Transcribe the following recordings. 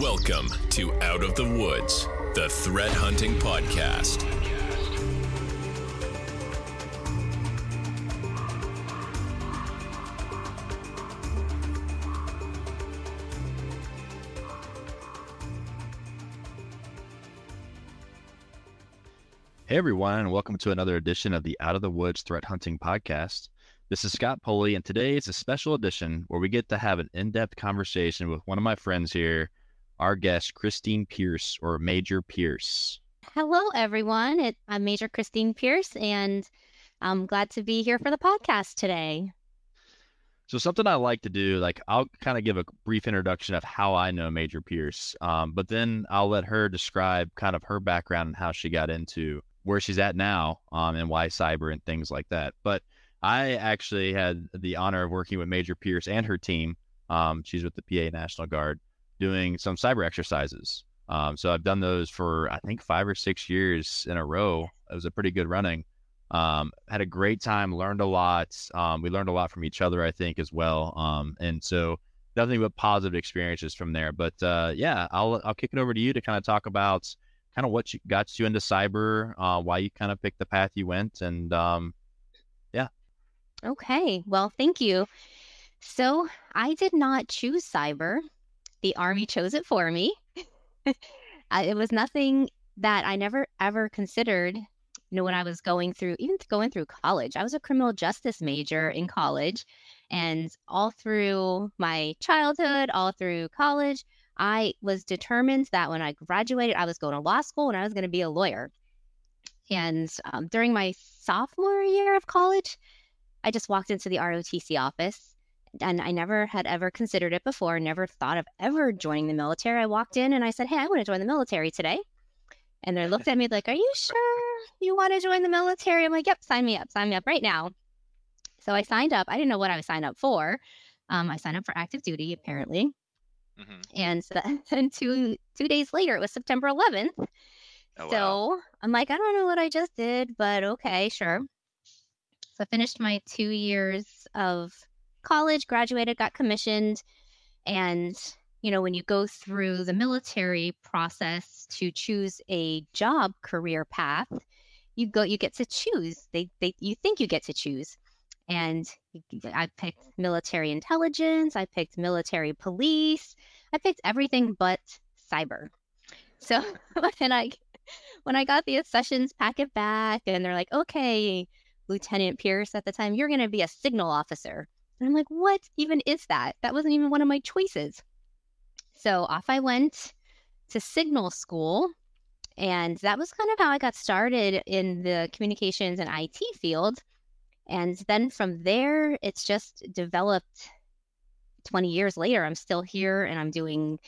Welcome to Out of the Woods, the threat hunting podcast. Hey everyone, and welcome to another edition of the Out of the Woods Threat Hunting Podcast. This is Scott Poley, and today is a special edition where we get to have an in depth conversation with one of my friends here, our guest, Christine Pierce, or Major Pierce. Hello, everyone. It, I'm Major Christine Pierce, and I'm glad to be here for the podcast today. So, something I like to do, like I'll kind of give a brief introduction of how I know Major Pierce, um, but then I'll let her describe kind of her background and how she got into where she's at now um, and why cyber and things like that. But I actually had the honor of working with Major Pierce and her team. Um, she's with the PA National Guard doing some cyber exercises. Um, so I've done those for I think five or six years in a row. It was a pretty good running. Um, had a great time, learned a lot. Um, we learned a lot from each other, I think, as well. Um, and so nothing but positive experiences from there. But uh, yeah, I'll I'll kick it over to you to kind of talk about kind of what you got you into cyber, uh, why you kind of picked the path you went, and um, yeah. Okay. Well, thank you. So I did not choose cyber. The Army chose it for me. it was nothing that I never ever considered. You know, when I was going through, even going through college, I was a criminal justice major in college. And all through my childhood, all through college, I was determined that when I graduated, I was going to law school and I was going to be a lawyer. And um, during my sophomore year of college, I just walked into the ROTC office and I never had ever considered it before, never thought of ever joining the military. I walked in and I said, Hey, I want to join the military today. And they looked at me like, Are you sure you want to join the military? I'm like, Yep, sign me up, sign me up right now. So I signed up. I didn't know what I was signed up for. Um, I signed up for active duty, apparently. Mm-hmm. And so two two days later, it was September 11th. Oh, so wow. I'm like, I don't know what I just did, but okay, sure. So I finished my two years of college, graduated, got commissioned, and you know when you go through the military process to choose a job career path, you go you get to choose. They they you think you get to choose. And I picked military intelligence, I picked military police, I picked everything but cyber. So when I when I got the accessions packet back and they're like, okay, Lieutenant Pierce at the time, you're gonna be a signal officer. And I'm like, what even is that? That wasn't even one of my choices. So off I went to signal school. And that was kind of how I got started in the communications and IT field. And then from there, it's just developed 20 years later. I'm still here and I'm doing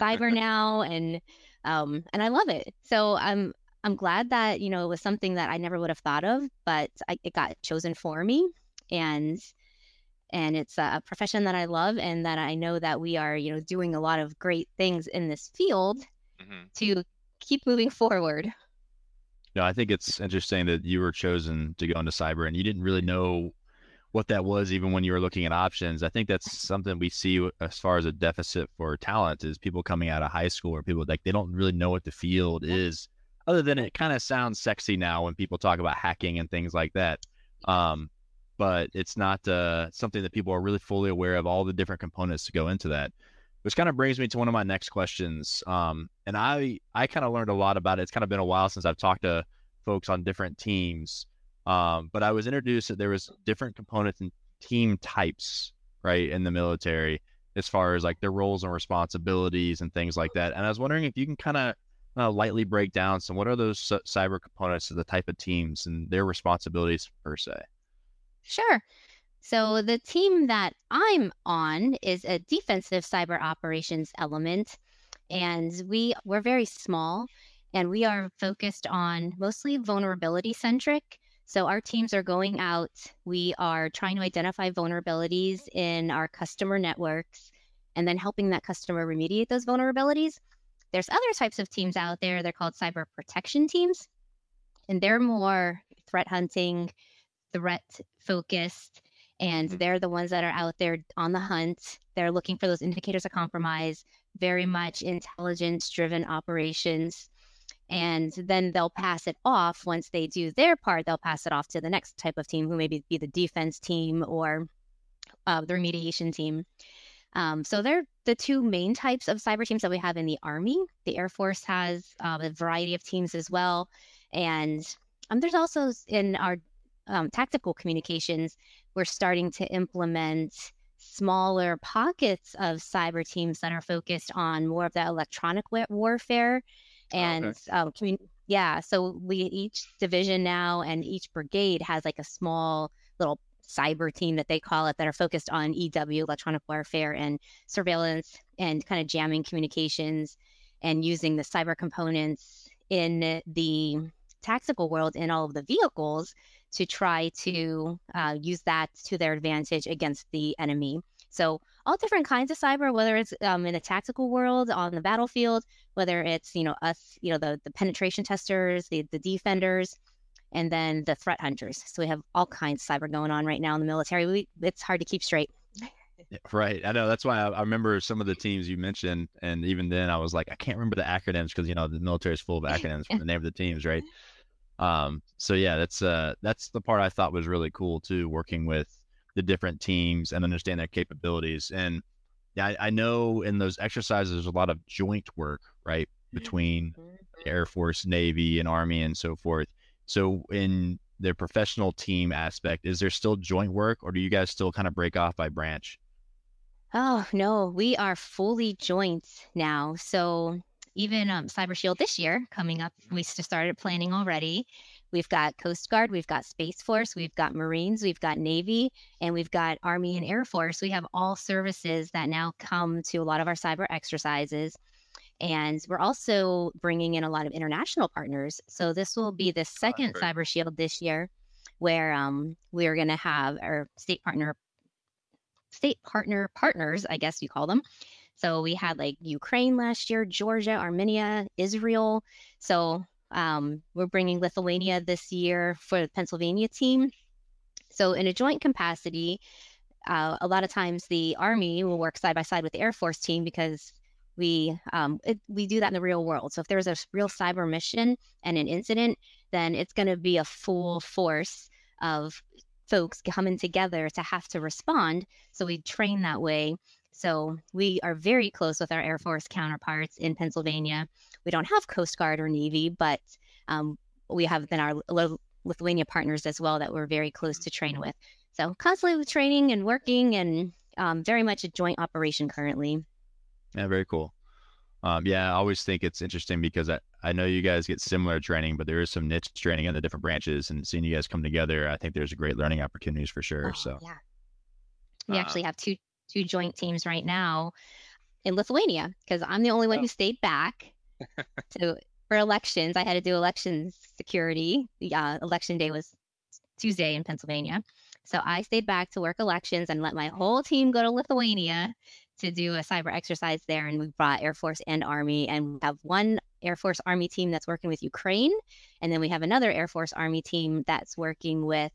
cyber now and um and I love it. So I'm I'm glad that, you know, it was something that I never would have thought of, but I, it got chosen for me and and it's a profession that I love and that I know that we are, you know, doing a lot of great things in this field mm-hmm. to keep moving forward. No, I think it's interesting that you were chosen to go into cyber and you didn't really know what that was even when you were looking at options. I think that's something we see as far as a deficit for talent is people coming out of high school or people like they don't really know what the field is other than it kind of sounds sexy now when people talk about hacking and things like that. Um, but it's not uh, something that people are really fully aware of all the different components to go into that which kind of brings me to one of my next questions. Um, and I I kind of learned a lot about it. It's kind of been a while since I've talked to folks on different teams. Um, but I was introduced that there was different components and team types, right, in the military as far as like their roles and responsibilities and things like that. And I was wondering if you can kind of uh, lightly break down some what are those cyber components of the type of teams and their responsibilities per se. Sure. So the team that I'm on is a defensive cyber operations element, and we we're very small, and we are focused on mostly vulnerability centric. So our teams are going out. We are trying to identify vulnerabilities in our customer networks, and then helping that customer remediate those vulnerabilities. There's other types of teams out there. They're called cyber protection teams, and they're more threat hunting, threat focused and mm-hmm. they're the ones that are out there on the hunt. They're looking for those indicators of compromise, very much intelligence driven operations. And then they'll pass it off once they do their part, they'll pass it off to the next type of team, who maybe be the defense team or uh, the remediation team. Um, so they're the two main types of cyber teams that we have in the Army. The Air Force has uh, a variety of teams as well. And um, there's also in our um, tactical communications, we're starting to implement smaller pockets of cyber teams that are focused on more of that electronic warfare. And okay. um, commun- yeah, so we each division now and each brigade has like a small little cyber team that they call it that are focused on EW, electronic warfare, and surveillance and kind of jamming communications and using the cyber components in the tactical world in all of the vehicles to try to uh, use that to their advantage against the enemy. So all different kinds of cyber, whether it's um, in the tactical world on the battlefield, whether it's you know us, you know the the penetration testers, the the defenders, and then the threat hunters. So we have all kinds of cyber going on right now in the military. We, it's hard to keep straight. Right. I know. That's why I, I, remember some of the teams you mentioned, and even then I was like, I can't remember the acronyms because you know the military is full of acronyms for the name of the teams, right? Um. So yeah, that's uh that's the part I thought was really cool too, working with the different teams and understand their capabilities. And yeah, I, I know in those exercises there's a lot of joint work, right, between mm-hmm. Air Force, Navy, and Army, and so forth. So in the professional team aspect, is there still joint work or do you guys still kind of break off by branch? Oh, no, we are fully joint now. So even um, Cyber Shield this year coming up, we started planning already. We've got Coast Guard, we've got Space Force, we've got Marines, we've got Navy, and we've got Army and Air Force. We have all services that now come to a lot of our cyber exercises. And we're also bringing in a lot of international partners. So this will be the second oh, Cyber Shield this year, where um, we're going to have our state partner, state partner partners, I guess you call them. So we had like Ukraine last year, Georgia, Armenia, Israel. So um, we're bringing Lithuania this year for the Pennsylvania team. So in a joint capacity, uh, a lot of times the Army will work side by side with the Air Force team because we um, it, we do that in the real world. So if there's a real cyber mission and an incident, then it's going to be a full force of folks coming together to have to respond. So we train that way. So we are very close with our Air Force counterparts in Pennsylvania. We don't have Coast Guard or Navy, but um, we have been our Lithuania partners as well that we're very close to train with. So constantly training and working and um, very much a joint operation currently. Yeah, very cool. Um, yeah, I always think it's interesting because I, I know you guys get similar training, but there is some niche training in the different branches and seeing you guys come together, I think there's a great learning opportunities for sure. Oh, so yeah. We uh, actually have two two joint teams right now in Lithuania because I'm the only one oh. who stayed back to for elections. I had to do elections security. The uh, election day was Tuesday in Pennsylvania. So I stayed back to work elections and let my whole team go to Lithuania to do a cyber exercise there. And we brought Air Force and Army, and we have one Air Force Army team that's working with Ukraine. And then we have another Air Force Army team that's working with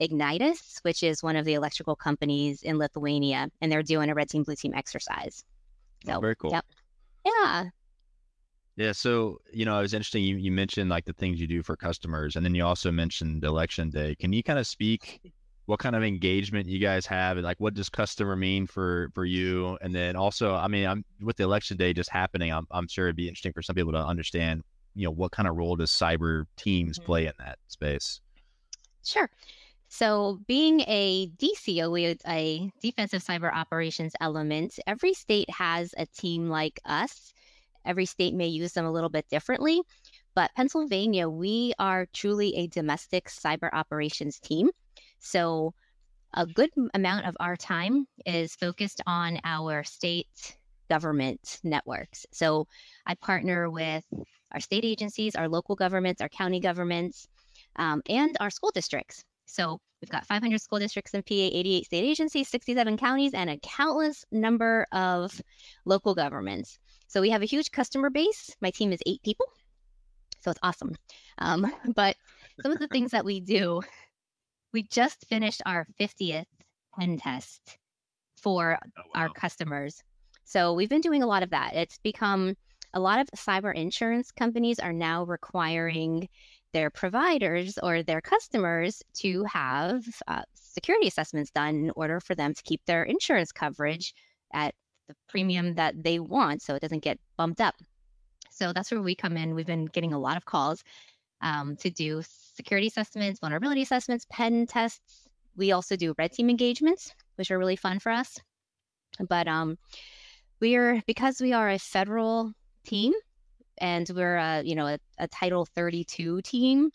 Ignitis, which is one of the electrical companies in Lithuania. And they're doing a red team, blue team exercise. So, oh, very cool. Yep. Yeah. Yeah. So, you know, it was interesting. You, you mentioned like the things you do for customers, and then you also mentioned election day. Can you kind of speak what kind of engagement you guys have and like what does customer mean for for you and then also i mean i'm with the election day just happening i'm, I'm sure it'd be interesting for some people to understand you know what kind of role does cyber teams mm-hmm. play in that space sure so being a dco a defensive cyber operations element every state has a team like us every state may use them a little bit differently but pennsylvania we are truly a domestic cyber operations team so, a good amount of our time is focused on our state government networks. So, I partner with our state agencies, our local governments, our county governments, um, and our school districts. So, we've got 500 school districts in PA, 88 state agencies, 67 counties, and a countless number of local governments. So, we have a huge customer base. My team is eight people. So, it's awesome. Um, but some of the things that we do we just finished our 50th pen test for Oh, our customers. So we've been doing a lot of that. It's become a lot of cyber insurance companies are now requiring their providers or their customers to have uh, security assessments done in order for them to keep their insurance coverage at the premium that they want so it doesn't get bumped up. So that's where we come in. We've been getting a lot of calls um, to do security assessments, vulnerability assessments, pen tests. We also do red team engagements, which are really fun for us. But um, we are because we are a federal team and we're a you know a, a Title 32 team.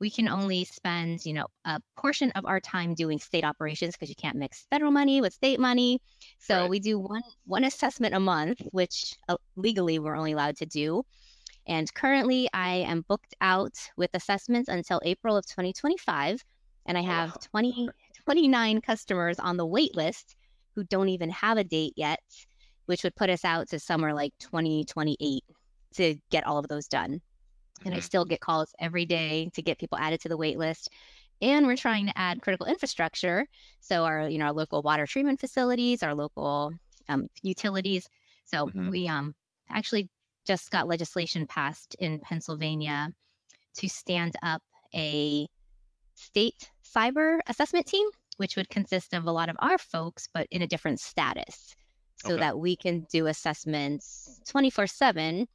We can only spend you know a portion of our time doing state operations because you can't mix federal money with state money. So Right. we do one one assessment a month, which uh, legally we're only allowed to do. And currently, I am booked out with assessments until April of 2025. And I have Wow. 20, 29 customers on the wait list who don't even have a date yet, which would put us out to summer like 2028 to get all of those done. And I Mhm. still get calls every day to get people added to the wait list. And we're trying to add critical infrastructure. So our, you know, our local water treatment facilities, our local um, utilities. So Mhm. we um actually just got legislation passed in Pennsylvania to stand up a state cyber assessment team, which would consist of a lot of our folks, but in a different status, so Okay. that we can do assessments 24 7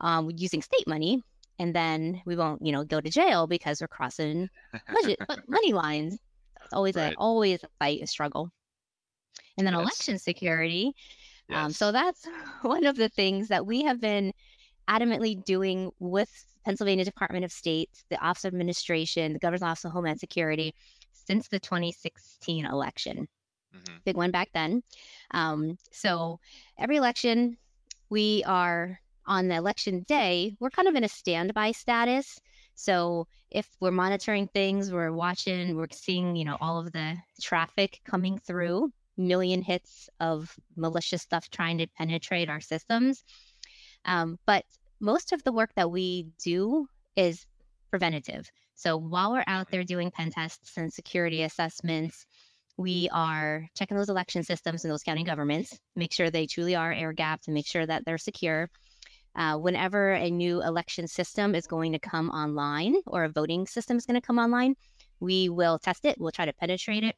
um, using state money. And then we won't, you know, go to jail because we're crossing budget, money lines. It's always Right. a always a fight, a struggle. And then Yes. election security. Um, so that's one of the things that we have been adamantly doing with Pennsylvania Department of State, the Office of Administration, the Governor's Office of Homeland Security since the 2016 election. Mhm. Big one back then. Um, so every election, we are on the election day, we're kind of in a standby status. So if we're monitoring things, we're watching, we're seeing, you know, all of the traffic coming through, million hits of malicious stuff trying to penetrate our systems. Um, but most of the work that we do is preventative. So while we're out there doing pen tests and security assessments, we are checking those election systems in those county governments, make sure they truly are air gapped and make sure that they're secure. Uh, whenever a new election system is going to come online or a voting system is going to come online, we will test it. We'll try to penetrate it.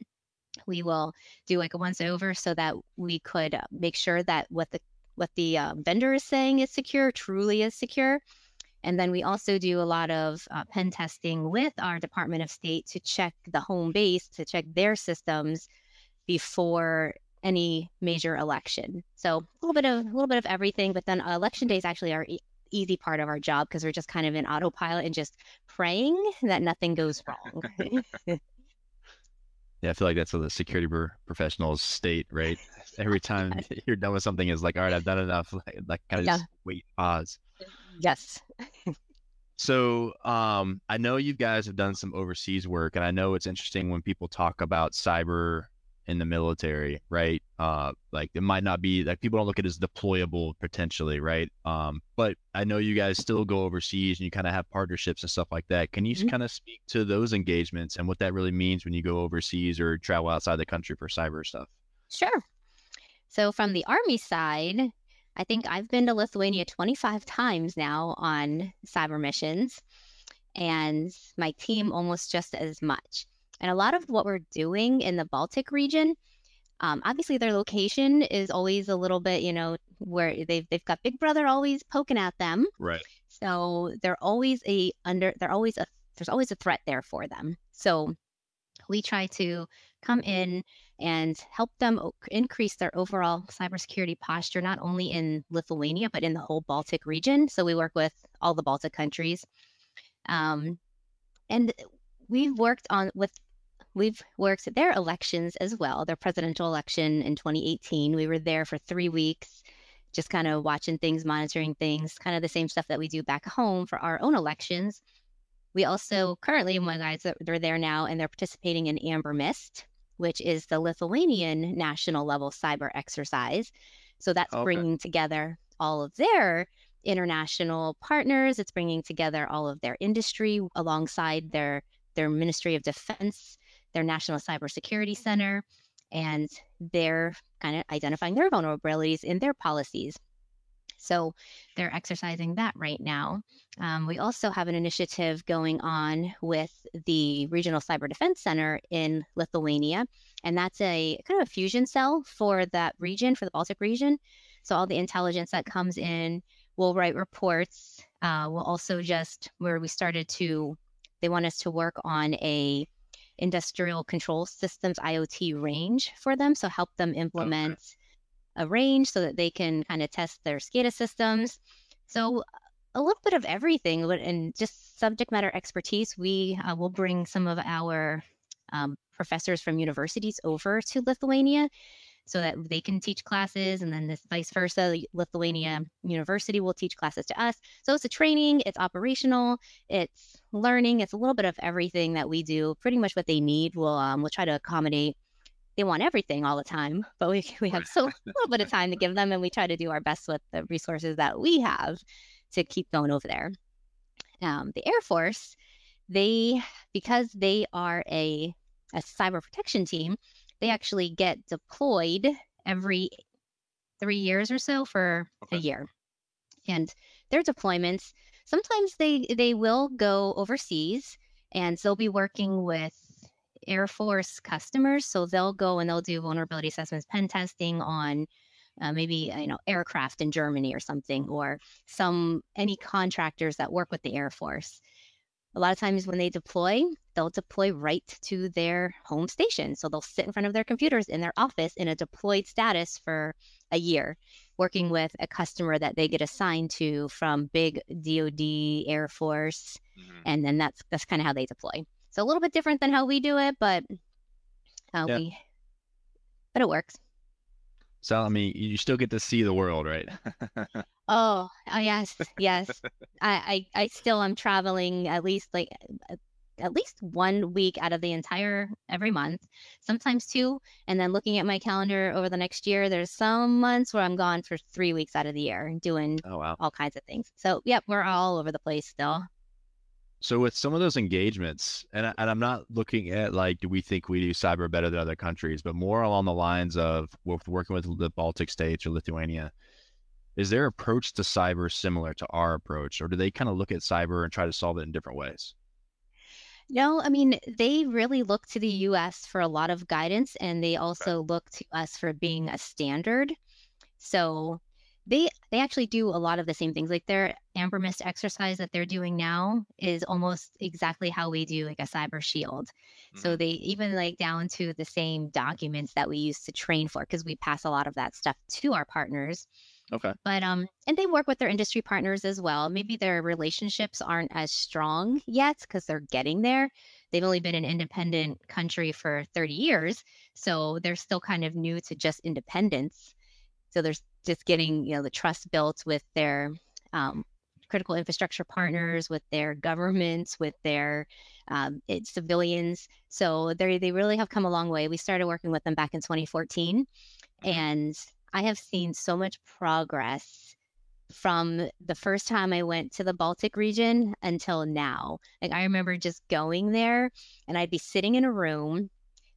We will do like a once over so that we could uh, make sure that what the what the uh, vendor is saying is secure truly is secure. And then we also do a lot of uh, pen testing with our Department of State to check the home base, to check their systems before any major election. So a little bit of a little bit of everything, but then uh, election days actually are e- easy part of our job because we're just kind of in autopilot and just praying that nothing goes wrong. Yeah, I feel like that's what the security pro- professionals state, right? Every time you're done with something, is like, all right, I've done enough. Like, like kind of Yeah. just wait, pause. yes. So, um, I know you guys have done some overseas work, and I know it's interesting when people talk about cyber in the military, right? Uh, like it might not be like people don't look at it as deployable potentially, right? Um, but I know you guys still go overseas and you kind of have partnerships and stuff like that. Can you Mhm. kind of speak to those engagements and what that really means when you go overseas or travel outside the country for cyber stuff? Sure. So from the Army side, I think I've been to Lithuania 25 times now on cyber missions, and my team almost just as much. And a lot of what we're doing in the Baltic region, um, obviously their location is always a little bit, you know, where they've they've got Big Brother always poking at them. Right. So they're always a under they're always a there's always a threat there for them. So we try to come in and help them o- increase their overall cybersecurity posture, not only in Lithuania, but in the whole Baltic region. So we work with all the Baltic countries. Um, and we've worked on with we've worked at their elections as well, their presidential election in 2018. We were there for three weeks, just kind of watching things, monitoring things, kind of the same stuff that we do back home for our own elections. We also mm-hmm. currently, my guys, are- they're there now and they're participating in Amber Mist, which is the Lithuanian national level cyber exercise. So that's Okay. bringing together all of their international partners. It's bringing together all of their industry alongside their their Ministry of Defense, their National Cybersecurity Center, and they're kind of identifying their vulnerabilities in their policies. So they're exercising that right now. Um, we also have an initiative going on with the Regional Cyber Defense Center in Lithuania, and that's a kind of a fusion cell for that region, for the Baltic region. So all the intelligence that comes in, we'll write reports. Uh, we'll also just where we started to, they want us to work on a industrial control systems IoT range for them. So help them implement okay a range so that they can kind of test their SCADA systems. So a little bit of everything and just subject matter expertise. We uh, will bring some of our um, professors from universities over to Lithuania so that they can teach classes and then this vice versa lithuania university will teach classes to us. So it's a training it's operational it's learning it's a little bit of everything that we do pretty much what they need we'll um, we'll try to accommodate. They want everything all the time, but we, we have so little bit of time to give them, and we try to do our best with the resources that we have to keep going over there. Um, the Air Force, they because they are a a cyber protection team, they actually get deployed every three years or so for okay. a year, and their deployments sometimes they they will go overseas, and they'll be working with Air Force customers. So they'll go and they'll do vulnerability assessments, pen testing on uh, maybe you know aircraft in Germany or something, or some any contractors that work with the Air Force. A lot of times when they deploy, they'll deploy right to their home station. So they'll sit in front of their computers in their office in a deployed status for a year, working with a customer that they get assigned to from big DoD, Air Force, mm-hmm. and then that's that's kind of how they deploy. It's a little bit different than how we do it, but uh, yeah. we, but it works. So I mean, you still get to see the world, right? oh, oh yes, yes. I, I, I still am traveling at least like at least one week out of the entire every month, sometimes two. And then looking at my calendar over the next year, there's some months where I'm gone for three weeks out of the year doing oh, wow. all kinds of things. So, yep, we're all over the place still. So with some of those engagements, and and I'm not looking at like do we think we do cyber better than other countries, but more along the lines of working with the Baltic states or Lithuania, is their approach to cyber similar to our approach, or do they kind of look at cyber and try to solve it in different ways? No, I mean, they really look to the US for a lot of guidance, and they also look to us for being a standard. So they they actually do a lot of the same things. Like their Amber Mist exercise that they're doing now is almost exactly how we do like a cyber shield. Mm-hmm. So they even like down to the same documents that we use to train for because we pass a lot of that stuff to our partners. Okay. But um and they work with their industry partners as well. Maybe their relationships aren't as strong yet because they're getting there. They've only been an independent country for 30 years, so they're still kind of new to just independence. So there's just getting you know the trust built with their um, critical infrastructure partners, with their governments, with their um, it, civilians. So they they really have come a long way. We started working with them back in 2014, mm-hmm. and I have seen so much progress from the first time I went to the Baltic region until now. Like I remember just going there and I'd be sitting in a room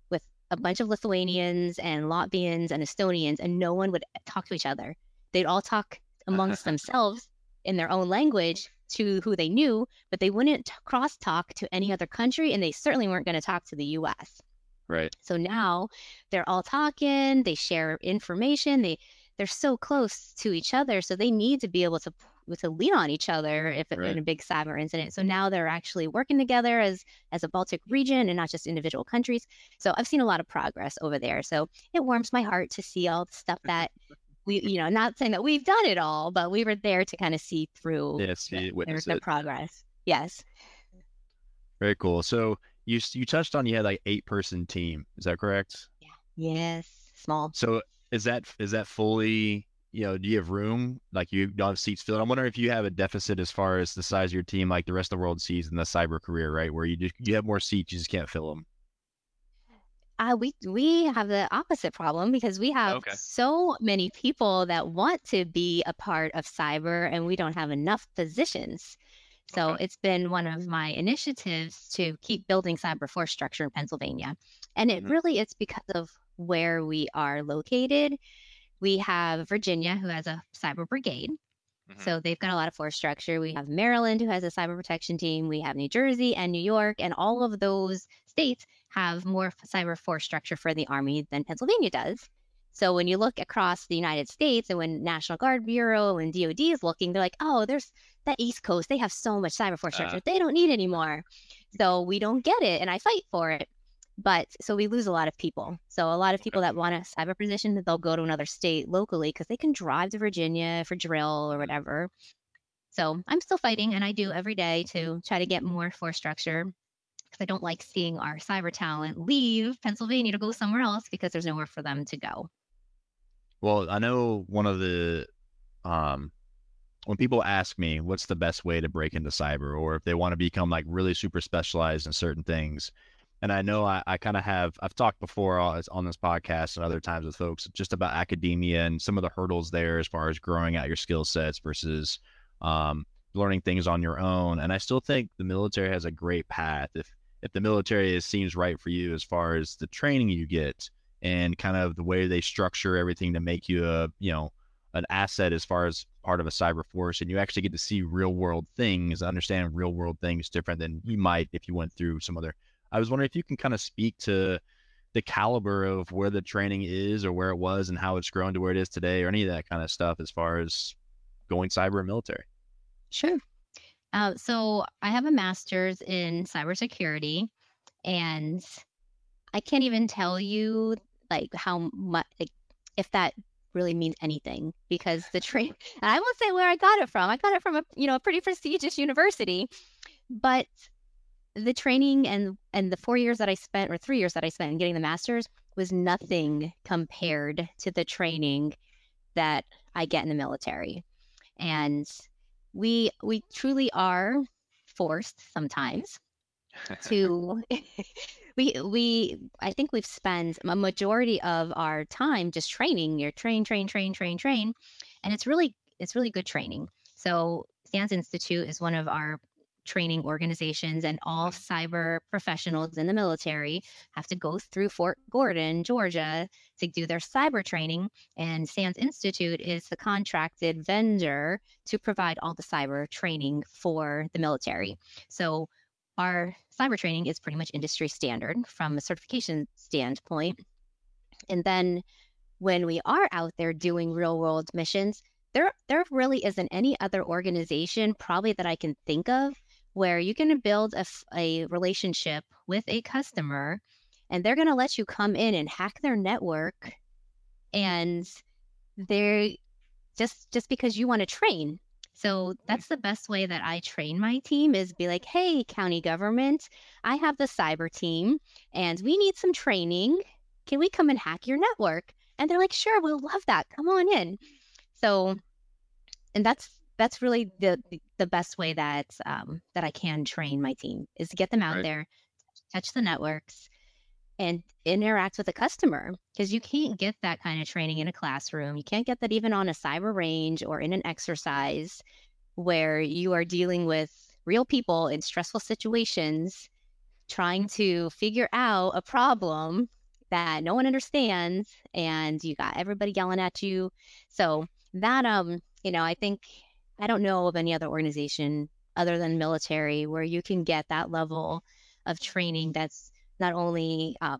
with a bunch of Lithuanians and Latvians and Estonians, and no one would talk to each other. They'd all talk amongst themselves in their own language to who they knew, but they wouldn't cross talk to any other country, and they certainly weren't going to talk to the U.S. Right. So now they're all talking. They share information. They they're so close to each other, so they need to be able to to lean on each other if right. in a big cyber incident. So now they're actually working together as as a Baltic region and not just individual countries. So I've seen a lot of progress over there. So it warms my heart to see all the stuff that we, you know, not saying that we've done it all, but we were there to kind of see through yeah, see, the, the progress. Yes. Very cool. So you you touched on you had like eight person team. Is that correct? Yeah. Yes. Small. So is that is that fully you know, do you have room? Like you don't have seats filled. I'm wondering if you have a deficit as far as the size of your team, like the rest of the world sees in the cyber career, right? Where you just you have more seats, you just can't fill them. Uh, we we have the opposite problem because we have okay. so many people that want to be a part of cyber, and we don't have enough positions. So Okay. it's been one of my initiatives to keep building cyber force structure in Pennsylvania. And it Mhm. really it's because of where we are located. We have Virginia, who has a cyber brigade. Mhm. So they've got a lot of force structure. We have Maryland, who has a cyber protection team. We have New Jersey and New York, and all of those states have more cyber force structure for the Army than Pennsylvania does. So when you look across the United States and when National Guard Bureau and DoD is looking, they're like, oh, there's that East Coast. They have so much cyber force structure. Uh. they don't need anymore. So we don't get it. And I fight for it. But so we lose a lot of people. So a lot of people that want a cyber position, they'll go to another state locally because they can drive to Virginia for drill or whatever. So I'm still fighting, and I do every day to try to get more force structure because I don't like seeing our cyber talent leave Pennsylvania to go somewhere else because there's nowhere for them to go. Well, I know one of the um when people ask me what's the best way to break into cyber or if they want to become like really super specialized in certain things. And I know I, I kind of have I've talked before on this podcast and other times with folks just about academia and some of the hurdles there as far as growing out your skill sets versus um, learning things on your own. And I still think the military has a great path if if the military is, seems right for you as far as the training you get and kind of the way they structure everything to make you a you know an asset as far as part of a cyber force and you actually get to see real world things understand real world things different than you might if you went through some other i was wondering if you can kind of speak to the caliber of where the training is or where it was and how it's grown to where it is today or any of that kind of stuff as far as going cyber and military Sure. Uh, so I have a master's in cybersecurity, and I can't even tell you like how much, like, if that really means anything because the train, and I won't say where I got it from. I got it from a you know a pretty prestigious university, but the training and and the four years that I spent or three years that I spent in getting the master's was nothing compared to the training that I get in the military, and we we truly are forced sometimes to we we I think we've spent a majority of our time just training. You're train, train, train, train, train, and it's really it's really good training. So SANS Institute is one of our training organizations, and all cyber professionals in the military have to go through Fort Gordon, Georgia, to do their cyber training. And SANS Institute is the contracted vendor to provide all the cyber training for the military. So our cyber training is pretty much industry standard from a certification standpoint. And then when we are out there doing real world missions, there there really isn't any other organization probably that I can think of where you can build a, a relationship with a customer and they're going to let you come in and hack their network and they're just just because you want to train so that's the best way that I train my team is be like, hey, county government, I have the cyber team and we need some training. Can we come and hack your network? And they're like, sure, we'll love that. Come on in. So, and that's that's really the the best way that um, that I can train my team is to get them out Right. there, touch the networks, and interact with a customer because you can't get that kind of training in a classroom. You can't get that even on a cyber range or in an exercise where you are dealing with real people in stressful situations trying to figure out a problem that no one understands and you got everybody yelling at you. So that um, you know, I think I don't know of any other organization other than military where you can get that level of training that's not only uh,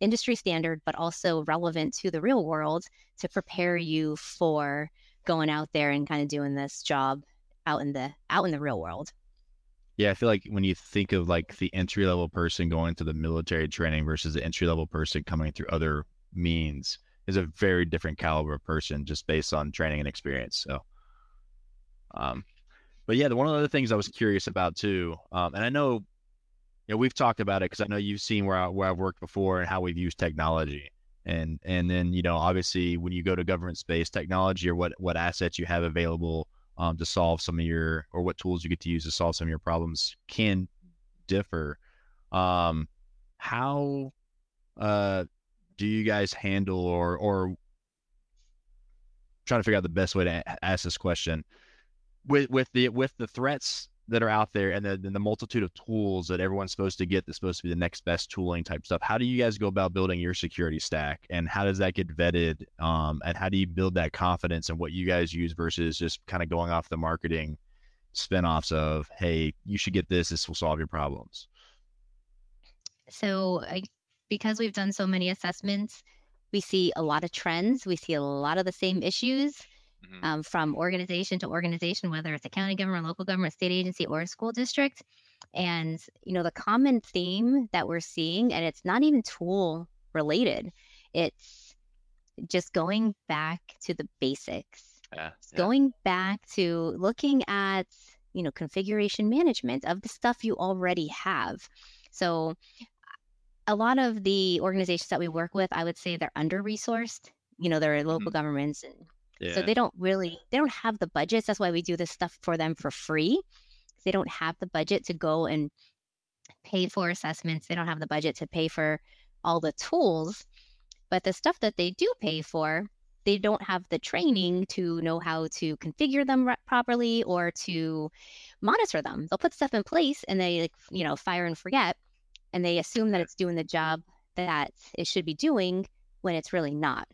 industry standard but also relevant to the real world to prepare you for going out there and kind of doing this job out in the out in the real world. Yeah, I feel like when you think of like the entry level person going to the military training versus the entry level person coming through other means is a very different caliber of person just based on training and experience. So, um, but yeah, the one of the other things I was curious about too, um, and I know, you know, we've talked about it because I know you've seen where I, where I've worked before and how we've used technology, and and then you know, obviously when you go to government space, technology or what what assets you have available um, to solve some of your or what tools you get to use to solve some of your problems can differ. Um, how uh, do you guys handle or or trying to figure out the best way to ask this question with with the with the threats that are out there and the, the multitude of tools that everyone's supposed to get that's supposed to be the next best tooling type stuff how do you guys go about building your security stack and how does that get vetted um, and how do you build that confidence in what you guys use versus just kind of going off the marketing spinoffs of hey you should get this this will solve your problems so I, because we've done so many assessments we see a lot of trends we see a lot of the same issues mm-hmm. um, from organization to organization, whether it's a county government, local government, state agency, or a school district. And, you know, the common theme that we're seeing, and it's not even tool related, it's just going back to the basics. Yeah, yeah. Going back to looking at, you know, configuration management of the stuff you already have. So a lot of the organizations that we work with, I would say they're under resourced. You know, they're local mm-hmm. governments and yeah. So they don't really they don't have the budgets. That's why we do this stuff for them for free. They don't have the budget to go and pay for assessments. They don't have the budget to pay for all the tools. But the stuff that they do pay for, they don't have the training to know how to configure them properly or to monitor them. They'll put stuff in place and they like, you know, fire and forget and they assume that it's doing the job that it should be doing when it's really not.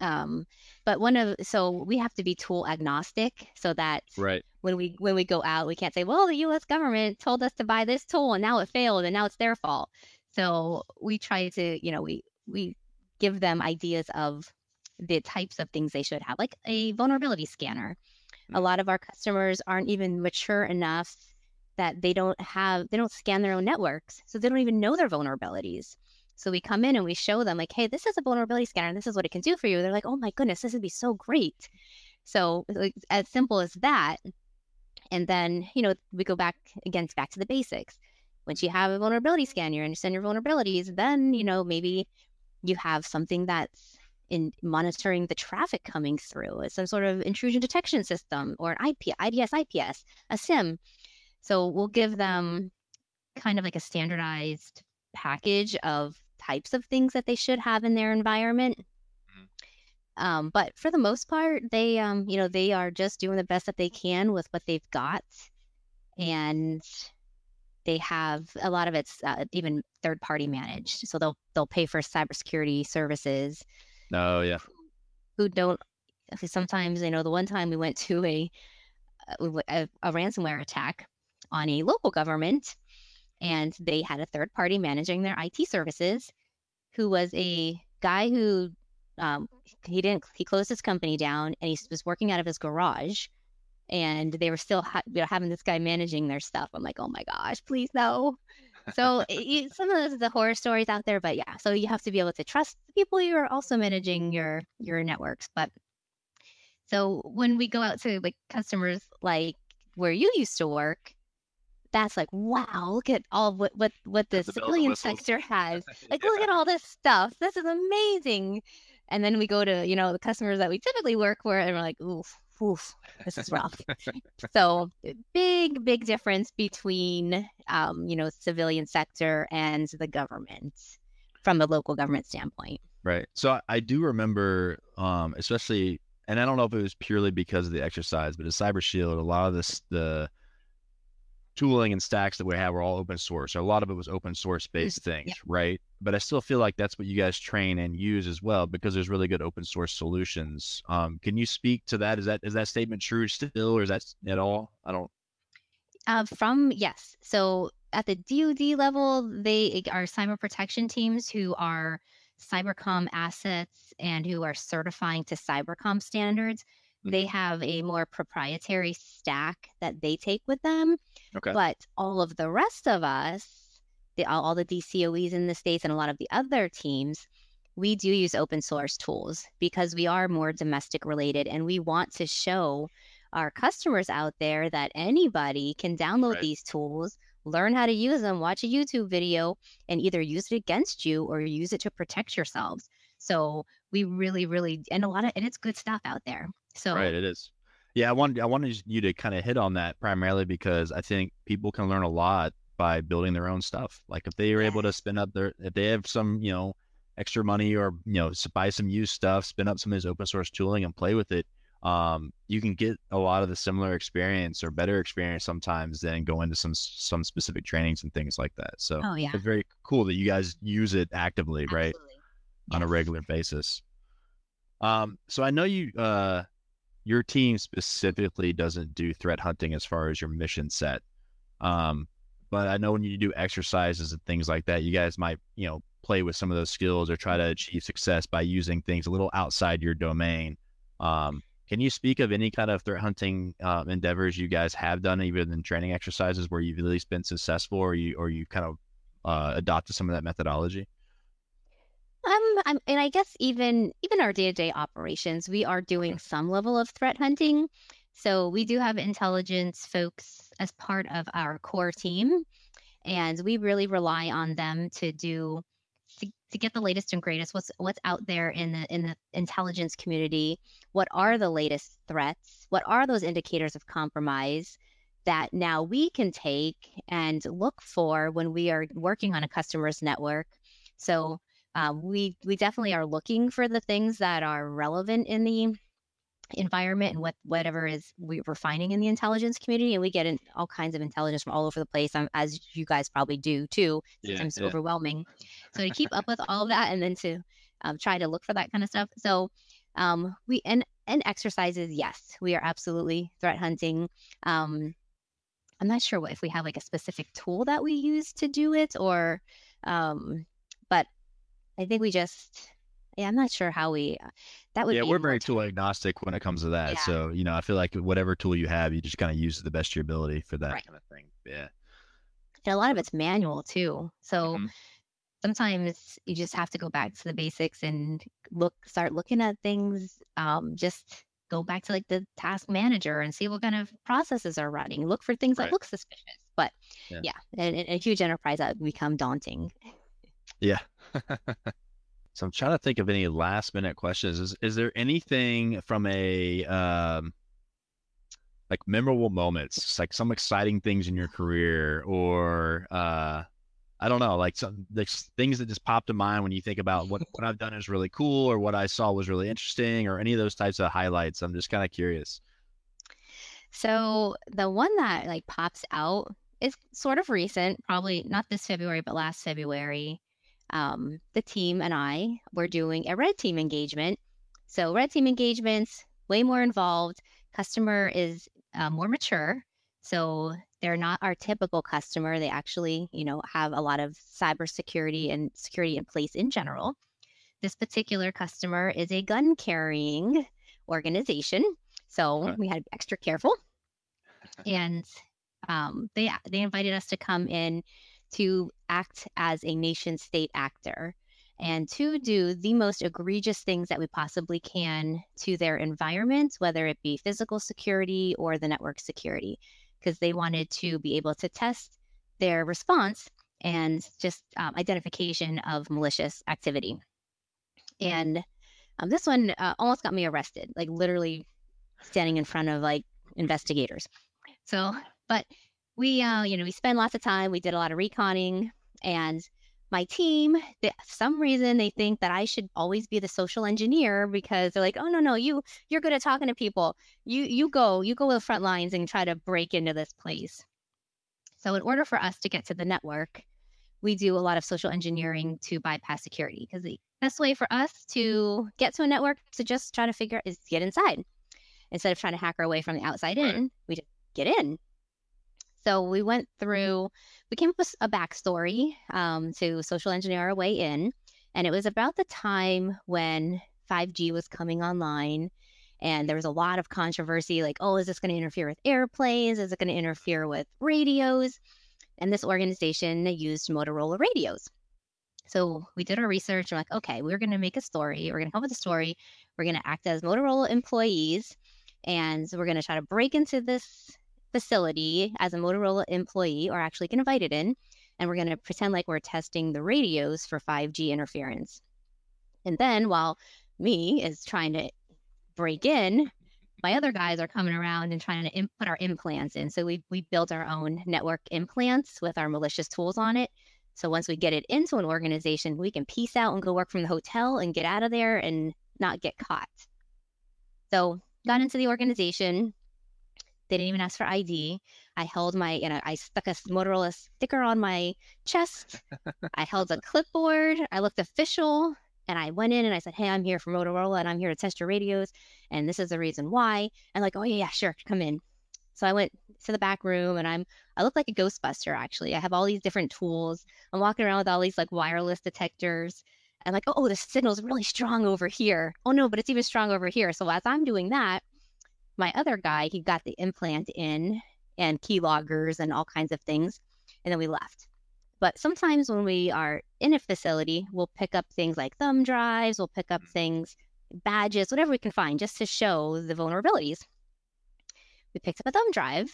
Um, but one of so we have to be tool agnostic so that right when we when we go out we can't say well the U.S. government told us to buy this tool and now it failed and now it's their fault. So we try to you know we we give them ideas of the types of things they should have, like a vulnerability scanner. A mm. lot of our customers aren't even mature enough that they don't have they don't scan their own networks, so they don't even know their vulnerabilities. So we come in and we show them like, hey, this is a vulnerability scanner and this is what it can do for you. They're like, oh my goodness, this would be so great. So like, as simple as that. And then, you know, we go back again back to the basics. Once you have a vulnerability scan, you understand your vulnerabilities, then, you know, maybe you have something that's in monitoring the traffic coming through, some sort of intrusion detection system or an IP, IDS, IPS, a SIEM. So we'll give them kind of like a standardized package of types of things that they should have in their environment. Mm-hmm. Um, but for the most part, they, um, you know, they are just doing the best that they can with what they've got, and they have a lot of it's uh, even third party managed. So they'll they'll pay for cybersecurity services. Oh yeah. Who don't? Sometimes you know the one time we went to a a, a ransomware attack on a local government and they had a third party managing their IT services who was a guy who um, he didn't he closed his company down and he was working out of his garage and they were still ha- you know, having this guy managing their stuff. I'm like oh my gosh please no. So it, some of those are the horror stories out there but yeah so you have to be able to trust the people you're also managing your your networks but so when we go out to like customers like where you used to work that's like, wow, look at all what what what the, civilian sector has. Like, yeah. look at all this stuff. This is amazing. And then we go to you know the customers that we typically work for, and we're like, oof, oof, this is rough. so big big difference between um, you know civilian sector and the government from the local government standpoint. Right. So I, I do remember, um, especially, and I don't know if it was purely because of the exercise, but at Cyber Shield, a lot of this the tooling and stacks that we have were all open source. So a lot of it was open source based things, yeah. right? But I still feel like that's what you guys train and use as well because there's really good open source solutions. Um, can you speak to that? Is that is that statement true still, or is that at all? I don't. Uh, from yes, so at the DoD level, they are cyber protection teams who are cybercom assets and who are certifying to cybercom standards. They mm-hmm. have a more proprietary stack that they take with them. Okay. But all of the rest of us, the, all, all the DCOEs in the States and a lot of the other teams, we do use open source tools because we are more domestic related and we want to show our customers out there that anybody can download right. these tools, learn how to use them, watch a YouTube video, and either use it against you or use it to protect yourselves. So we really, really, and a lot of, and it's good stuff out there. So right, it is. Yeah, I wanted I wanted you to kind of hit on that primarily because I think people can learn a lot by building their own stuff. Like if they are able to spin up their, if they have some, you know, extra money or you know, buy some used stuff, spin up some of this open source tooling and play with it. um, you can get a lot of the similar experience or better experience sometimes than go into some some specific trainings and things like that. So Oh yeah. it's very cool that you guys use it actively, right, Absolutely. On a regular basis. Um, so I know you, uh, your team specifically doesn't do threat hunting as far as your mission set. Um, but I know when you do exercises and things like that, you guys might, you know, play with some of those skills or try to achieve success by using things a little outside your domain. Um, can you speak of any kind of threat hunting um, endeavors you guys have done, even in training exercises, where you've at least been successful, or you or you kind of uh, adopted some of that methodology? Um, I'm, and I guess even even our day-to-day operations, we are doing some level of threat hunting. So we do have intelligence folks as part of our core team, and we really rely on them to do to, to get the latest and greatest. What's what's out there in the in the intelligence community? What are the latest threats? What are those indicators of compromise? That now we can take and look for when we are working on a customer's network. So um, we we definitely are looking for the things that are relevant in the environment and what whatever is we, we're finding in the intelligence community and we get in all kinds of intelligence from all over the place um, as you guys probably do too sometimes yeah. overwhelming. So to keep up with all of that and then to um, try to look for that kind of stuff. So um, we and and exercises yes we are absolutely threat hunting. Um, i'm not sure what if we have like a specific tool that we use to do it or um, I think we just, yeah, I'm not sure how we, uh, that would yeah, be we're very tool agnostic when it comes to that. Yeah. So, you know, I feel like whatever tool you have, you just kind of use the best of your ability for that Right. kind of thing. Yeah. and a lot of it's manual too. So Mhm. sometimes you just have to go back to the basics and look, start looking at things. Um, just go back to like the task manager and see what kind of processes are running. Look for things Right. that look suspicious. But Yeah. yeah, in, in a huge enterprise that would become daunting. Yeah. so I'm trying to think of any last minute questions. Is is there anything from a um like memorable moments, like some exciting things in your career or uh I don't know, like some like things that just pop to mind when you think about what what I've done is really cool or what I saw was really interesting or any of those types of highlights. I'm just kind of curious. So the one that like pops out is sort of recent, probably not this February, but last February. Um, the team and I were doing a red team engagement. So red team engagements, way more involved. Customer is uh, more mature, so they're not our typical customer. They actually, you know, have a lot of cybersecurity and security in place in general. This particular customer is a gun carrying organization. So we had to be extra careful. And um, they they invited us to come in to act as a nation state actor and to do the most egregious things that we possibly can to their environment, whether it be physical security or the network security, because they wanted to be able to test their response and just um, identification of malicious activity. And um, this one uh, almost got me arrested, like literally standing in front of like investigators. So, but we, uh, you know, we spend lots of time. We did a lot of reconning, and my team, they, for some reason, they think that I should always be the social engineer because they're like, oh no, no, you, you're good at talking to people. You, you go, you go to the front lines and try to break into this place. So, in order for us to get to the network, we do a lot of social engineering to bypass security because the best way for us to get to a network to just try to figure out is get inside instead of trying to hack our way from the outside in. We just get in. So we went through, we came up with a backstory um, to social engineer our way in. And it was about the time when 5G was coming online. And there was a lot of controversy like, oh, is this going to interfere with airplanes? Is it going to interfere with radios? And this organization used Motorola radios. So we did our research. And like, okay, we're going to make a story. We're going to come up with a story. We're going to act as Motorola employees. And we're going to try to break into this facility as a Motorola employee or actually get invited in. And we're going to pretend like we're testing the radios for 5G interference. And then while me is trying to break in, my other guys are coming around and trying to im- put our implants in. So we we built our own network implants with our malicious tools on it. So once we get it into an organization, we can peace out and go work from the hotel and get out of there and not get caught. So got into the organization. They didn't even ask for ID. I held my, you know, I stuck a Motorola sticker on my chest. I held a clipboard. I looked official. And I went in and I said, Hey, I'm here for Motorola and I'm here to test your radios. And this is the reason why. And like, oh, yeah, yeah, sure, come in. So I went to the back room and I'm, I look like a Ghostbuster actually. I have all these different tools. I'm walking around with all these like wireless detectors. And like, oh, oh, the signal's really strong over here. Oh no, but it's even strong over here. So as I'm doing that, my other guy, he got the implant in and key loggers and all kinds of things. And then we left. But sometimes when we are in a facility, we'll pick up things like thumb drives, we'll pick up mm-hmm. things, badges, whatever we can find just to show the vulnerabilities. We picked up a thumb drive,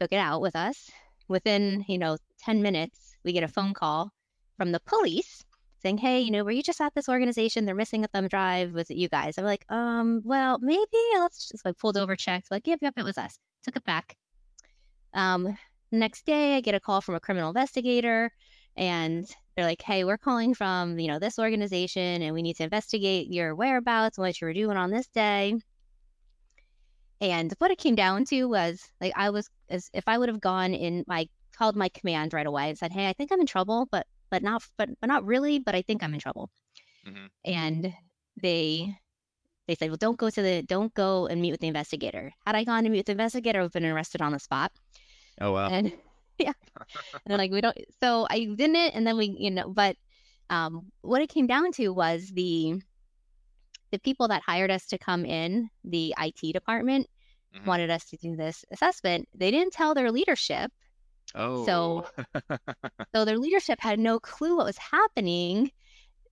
took it out with us. Within, you know, 10 minutes, we get a phone mm-hmm. call from the police saying, Hey, you know, were you just at this organization? They're missing a thumb drive. Was it you guys? I'm like, um, well, maybe let's just like pulled over, checked, like, yep, yep, it was us. Took it back. Um, next day I get a call from a criminal investigator and they're like, "Hey, we're calling from you know this organization, and we need to investigate your whereabouts and what you were doing on this day." And what it came down to was like I was as if I would have gone in, I called my command right away and said, "Hey, I think I'm in trouble, but but not but but not really, but I think I'm in trouble." Mm-hmm. And they they said, "Well, don't go to the don't go and meet with the investigator." Had I gone to meet with the investigator, I would have been arrested on the spot. Oh wow! And yeah. And then like we don't so I didn't and then we, you know, but um what it came down to was the the people that hired us to come in, the IT department, mm-hmm. wanted us to do this assessment. They didn't tell their leadership. Oh. So so their leadership had no clue what was happening.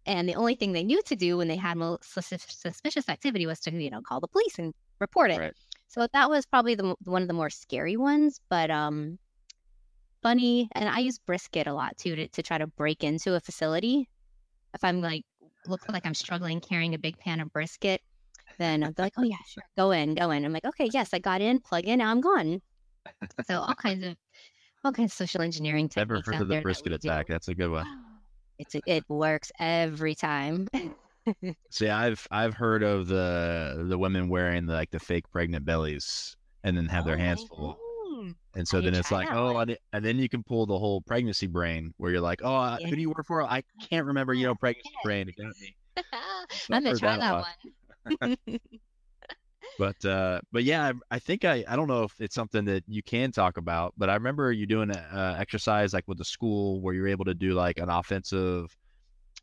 And the only thing they knew to do when they had suspicious activity was to, you know, call the police and report it. Right. So that was probably the one of the more scary ones. But um, funny. And I use brisket a lot too to, to try to break into a facility. If I'm like, look like I'm struggling carrying a big pan of brisket, then they're like, oh, yeah, sure, go in, go in. I'm like, okay, yes, I got in, plug in, now I'm gone. So all kinds of all kinds of social engineering techniques. Never heard of the brisket that attack. Do. That's a good one. It's a, it works every time. See, I've I've heard of the the women wearing the, like the fake pregnant bellies and then have oh, their hands oh, full. Oh. And so then it's like, oh, and then you can pull the whole pregnancy brain where you're like, oh, yeah. who do you work for? I can't remember, you know, pregnancy brain. It got me. So I'm gonna try that one. but uh, but yeah, I, I, think I I don't know if it's something that you can talk about, but I remember you doing an uh, exercise like with the school where you're able to do like an offensive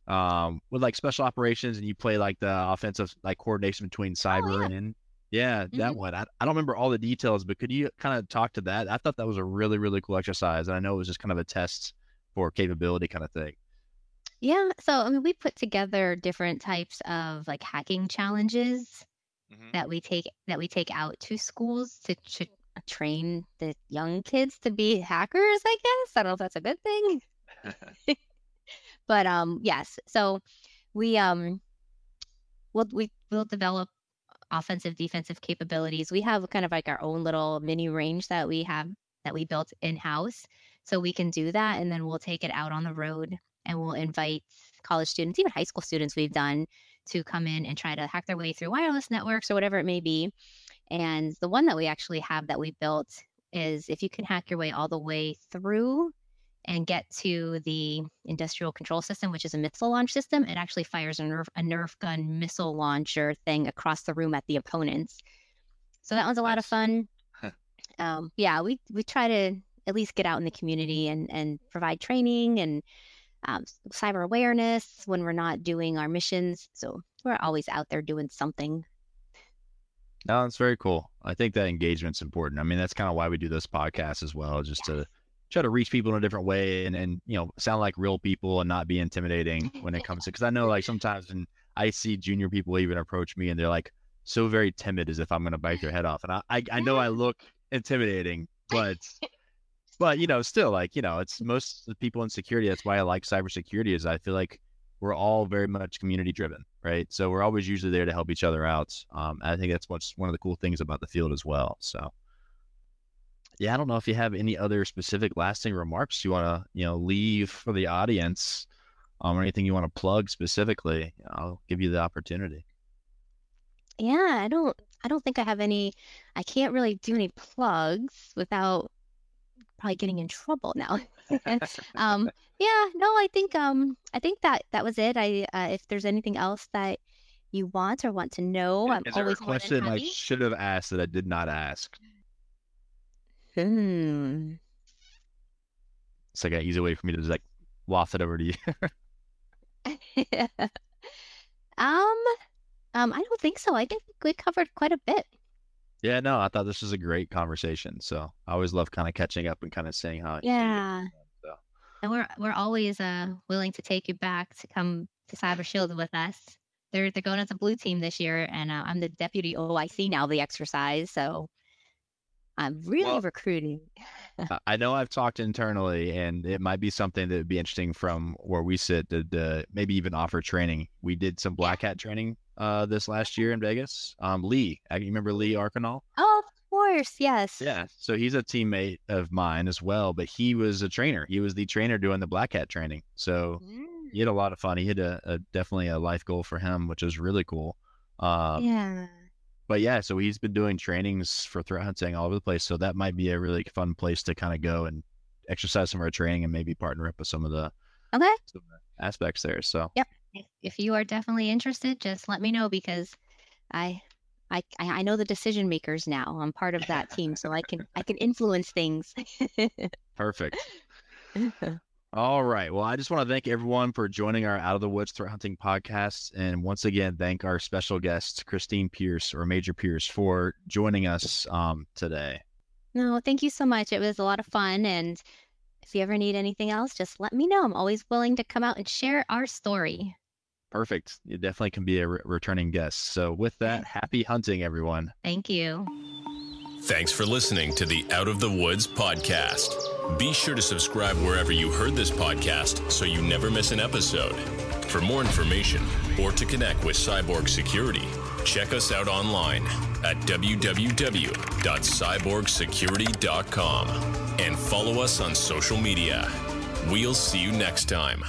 um with like special operations and you play like the offensive like coordination between oh, cyber oh, yeah. and yeah, that mm-hmm. one. I, I don't remember all the details, but could you kind of talk to that? I thought that was a really, really cool exercise. And I know it was just kind of a test for capability kind of thing. Yeah. So, I mean, we put together different types of like hacking challenges mm-hmm. that we take that we take out to schools to, to train the young kids to be hackers, I guess. I don't know if that's a good thing. but um yes. So we um we'll we will develop offensive defensive capabilities we have kind of like our own little mini range that we have that we built in house so we can do that and then we'll take it out on the road and we'll invite college students even high school students we've done to come in and try to hack their way through wireless networks or whatever it may be and the one that we actually have that we built is if you can hack your way all the way through and get to the industrial control system, which is a missile launch system, it actually fires a Nerf, a Nerf gun missile launcher thing across the room at the opponents. So that one's a lot of fun. um, yeah, we we try to at least get out in the community and and provide training and um, cyber awareness when we're not doing our missions. So we're always out there doing something. No, it's very cool. I think that engagement's important. I mean, that's kind of why we do this podcast as well, just yes. to try to reach people in a different way and, and you know sound like real people and not be intimidating when it comes to because I know like sometimes when I see junior people even approach me and they're like so very timid as if I'm gonna bite their head off and I I, I know I look intimidating but but you know still like you know it's most of the people in security that's why I like cybersecurity is I feel like we're all very much community driven right so we're always usually there to help each other out um, I think that's what's one of the cool things about the field as well so yeah, I don't know if you have any other specific lasting remarks you want to, you know, leave for the audience, um, or anything you want to plug specifically. I'll give you the opportunity. Yeah, I don't. I don't think I have any. I can't really do any plugs without probably getting in trouble now. um, yeah, no, I think um, I think that that was it. I uh, if there's anything else that you want or want to know, I'm Is there a always more than question I should have asked that I did not ask? Hmm. It's like an easy way for me to just like waft it over to you. um, um, I don't think so. I think we covered quite a bit. Yeah, no, I thought this was a great conversation. So I always love kind of catching up and kind of saying how. Yeah. So. And we're we're always uh willing to take you back to come to Cyber Shield with us. They're they're going as a blue team this year, and uh, I'm the deputy OIC now the exercise, so I'm really Well- recruiting. I- I know I've talked internally, and it might be something that would be interesting from where we sit to, to maybe even offer training. We did some black hat training uh, this last year in Vegas. Um, Lee, I you remember Lee Archinal? Oh, of course, yes. Yeah. So he's a teammate of mine as well, but he was a trainer. He was the trainer doing the black hat training. So Mm, he had a lot of fun. He had a, a definitely a life goal for him, which was really cool. Um, Yeah. but yeah, so he's been doing trainings for threat hunting all over the place. So that might be a really fun place to kind of go and exercise some of our training and maybe partner up with some of the Okay. some of the aspects there. So If, if you are definitely interested, just let me know because I. I, I I know the decision makers now. I'm part of that team, so I can I can influence things. perfect. All right. Well, I just want to thank everyone for joining our Out of the Woods Threat Hunting podcast. And once again, thank our special guest, Christine Pierce or Major Pierce, for joining us um, today. No, thank you so much. It was a lot of fun. And if you ever need anything else, just let me know. I'm always willing to come out and share our story. Perfect. You definitely can be a re- returning guest. So, with that, happy hunting, everyone. Thank you. Thanks for listening to the Out of the Woods podcast. Be sure to subscribe wherever you heard this podcast so you never miss an episode. For more information or to connect with Cyborg Security, check us out online at www.cyborgsecurity.com and follow us on social media. We'll see you next time.